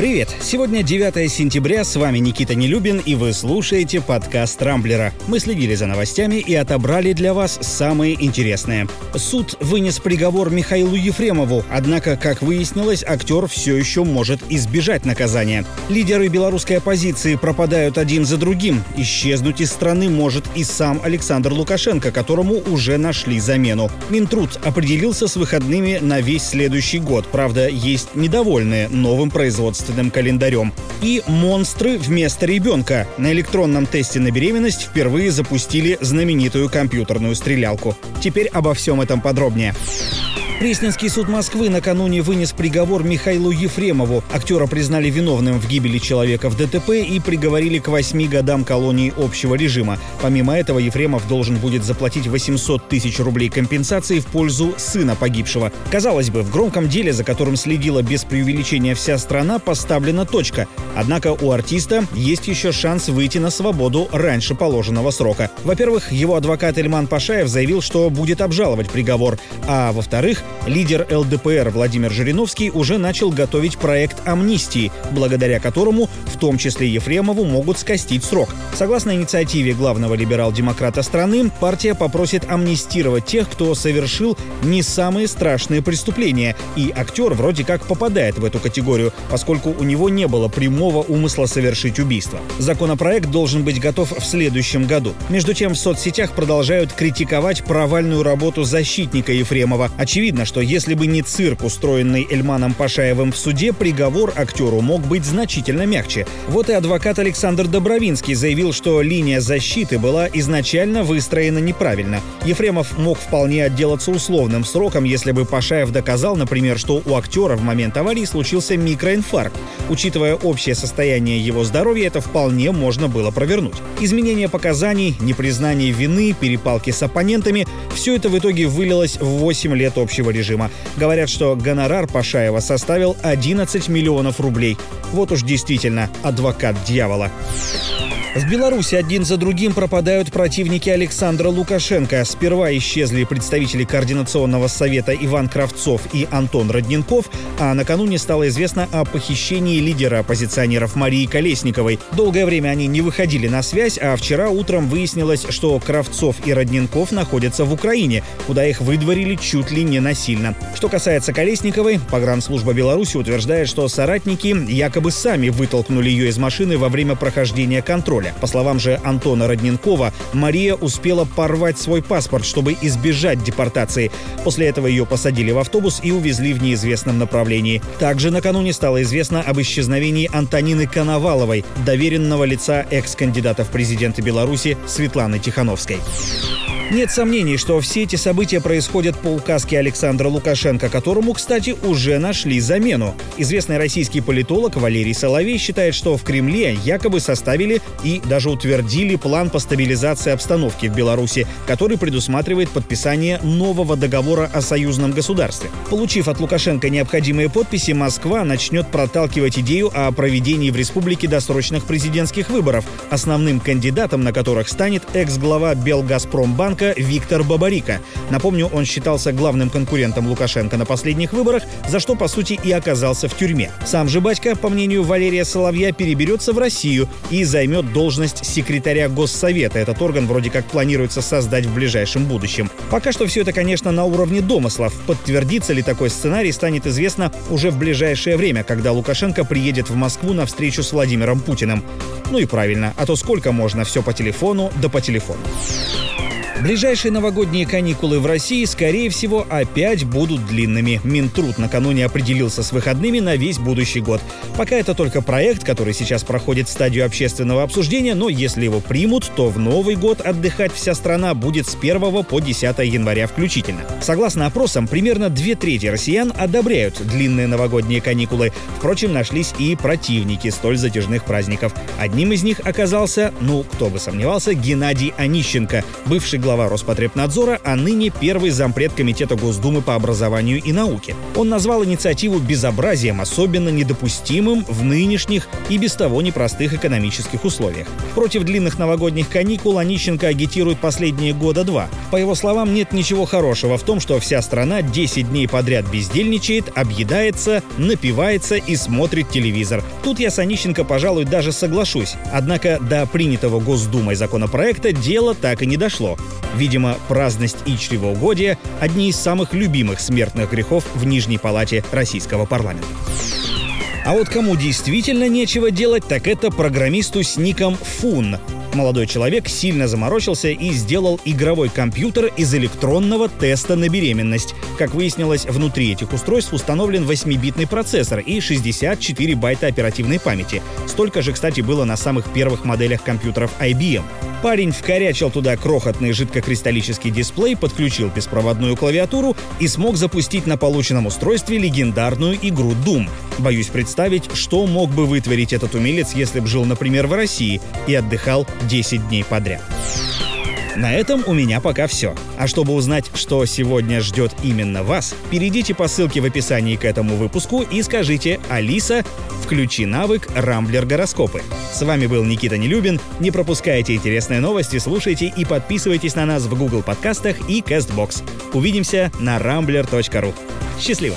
Привет! Сегодня 9 сентября, с вами Никита Нелюбин, и вы слушаете подкаст «Рамблера». Мы следили за новостями и отобрали для вас самые интересные. Суд вынес приговор Михаилу Ефремову, однако, как выяснилось, актер все еще может избежать наказания. Лидеры белорусской оппозиции пропадают один за другим. Исчезнуть из страны может и сам Александр Лукашенко, которому уже нашли замену. Минтруд определился с выходными на весь следующий год. Правда, есть недовольные новым производством собственным календарем. И монстры вместо ребенка. На электронном тесте на беременность впервые запустили знаменитую компьютерную стрелялку. Теперь обо всем этом подробнее. Пресненский суд Москвы накануне вынес приговор Михаилу Ефремову. Актера признали виновным в гибели человека в ДТП и приговорили к восьми годам колонии общего режима. Помимо этого, Ефремов должен будет заплатить 800 тысяч рублей компенсации в пользу сына погибшего. Казалось бы, в громком деле, за которым следила без преувеличения вся страна, поставлена точка. Однако у артиста есть еще шанс выйти на свободу раньше положенного срока. Во-первых, его адвокат Эльман Пашаев заявил, что будет обжаловать приговор. А во-вторых, Лидер ЛДПР Владимир Жириновский уже начал готовить проект амнистии, благодаря которому в том числе Ефремову могут скостить срок. Согласно инициативе главного либерал-демократа страны, партия попросит амнистировать тех, кто совершил не самые страшные преступления. И актер вроде как попадает в эту категорию, поскольку у него не было прямого умысла совершить убийство. Законопроект должен быть готов в следующем году. Между тем, в соцсетях продолжают критиковать провальную работу защитника Ефремова. Очевидно, Очевидно, что если бы не цирк, устроенный Эльманом Пашаевым в суде, приговор актеру мог быть значительно мягче. Вот и адвокат Александр Добровинский заявил, что линия защиты была изначально выстроена неправильно. Ефремов мог вполне отделаться условным сроком, если бы Пашаев доказал, например, что у актера в момент аварии случился микроинфаркт. Учитывая общее состояние его здоровья, это вполне можно было провернуть. Изменение показаний, непризнание вины, перепалки с оппонентами – все это в итоге вылилось в 8 лет общего режима. Говорят, что гонорар Пашаева составил 11 миллионов рублей. Вот уж действительно адвокат дьявола. В Беларуси один за другим пропадают противники Александра Лукашенко. Сперва исчезли представители Координационного совета Иван Кравцов и Антон Родненков, а накануне стало известно о похищении лидера оппозиционеров Марии Колесниковой. Долгое время они не выходили на связь, а вчера утром выяснилось, что Кравцов и Родненков находятся в Украине, куда их выдворили чуть ли не насильно. Что касается Колесниковой, погранслужба Беларуси утверждает, что соратники якобы сами вытолкнули ее из машины во время прохождения контроля контроля. По словам же Антона Родненкова, Мария успела порвать свой паспорт, чтобы избежать депортации. После этого ее посадили в автобус и увезли в неизвестном направлении. Также накануне стало известно об исчезновении Антонины Коноваловой, доверенного лица экс-кандидата в президенты Беларуси Светланы Тихановской. Нет сомнений, что все эти события происходят по указке Александра Лукашенко, которому, кстати, уже нашли замену. Известный российский политолог Валерий Соловей считает, что в Кремле якобы составили и даже утвердили план по стабилизации обстановки в Беларуси, который предусматривает подписание нового договора о союзном государстве. Получив от Лукашенко необходимые подписи, Москва начнет проталкивать идею о проведении в республике досрочных президентских выборов, основным кандидатом на которых станет экс-глава Белгазпромбанка Лукашенко Виктор Бабарика. Напомню, он считался главным конкурентом Лукашенко на последних выборах, за что, по сути, и оказался в тюрьме. Сам же батька, по мнению Валерия Соловья, переберется в Россию и займет должность секретаря Госсовета. Этот орган вроде как планируется создать в ближайшем будущем. Пока что все это, конечно, на уровне домыслов. Подтвердится ли такой сценарий, станет известно уже в ближайшее время, когда Лукашенко приедет в Москву на встречу с Владимиром Путиным. Ну и правильно, а то сколько можно все по телефону, да по телефону. Ближайшие новогодние каникулы в России, скорее всего, опять будут длинными. Минтруд накануне определился с выходными на весь будущий год. Пока это только проект, который сейчас проходит стадию общественного обсуждения, но если его примут, то в Новый год отдыхать вся страна будет с 1 по 10 января включительно. Согласно опросам, примерно две трети россиян одобряют длинные новогодние каникулы. Впрочем, нашлись и противники столь затяжных праздников. Одним из них оказался, ну, кто бы сомневался, Геннадий Онищенко, бывший глава глава Роспотребнадзора, а ныне первый зампред Комитета Госдумы по образованию и науке. Он назвал инициативу безобразием, особенно недопустимым в нынешних и без того непростых экономических условиях. Против длинных новогодних каникул Онищенко агитирует последние года два. По его словам, нет ничего хорошего в том, что вся страна 10 дней подряд бездельничает, объедается, напивается и смотрит телевизор. Тут я с Онищенко, пожалуй, даже соглашусь. Однако до принятого Госдумой законопроекта дело так и не дошло. Видимо, праздность и чревоугодие – одни из самых любимых смертных грехов в Нижней Палате российского парламента. А вот кому действительно нечего делать, так это программисту с ником Фун. Молодой человек сильно заморочился и сделал игровой компьютер из электронного теста на беременность. Как выяснилось, внутри этих устройств установлен 8-битный процессор и 64 байта оперативной памяти. Столько же, кстати, было на самых первых моделях компьютеров IBM. Парень вкорячил туда крохотный жидкокристаллический дисплей, подключил беспроводную клавиатуру и смог запустить на полученном устройстве легендарную игру Doom. Боюсь представить, что мог бы вытворить этот умелец, если бы жил, например, в России и отдыхал 10 дней подряд. На этом у меня пока все. А чтобы узнать, что сегодня ждет именно вас, перейдите по ссылке в описании к этому выпуску и скажите «Алиса, включи навык Рамблер Гороскопы». С вами был Никита Нелюбин. Не пропускайте интересные новости, слушайте и подписывайтесь на нас в Google подкастах и CastBox. Увидимся на rambler.ru. Счастливо!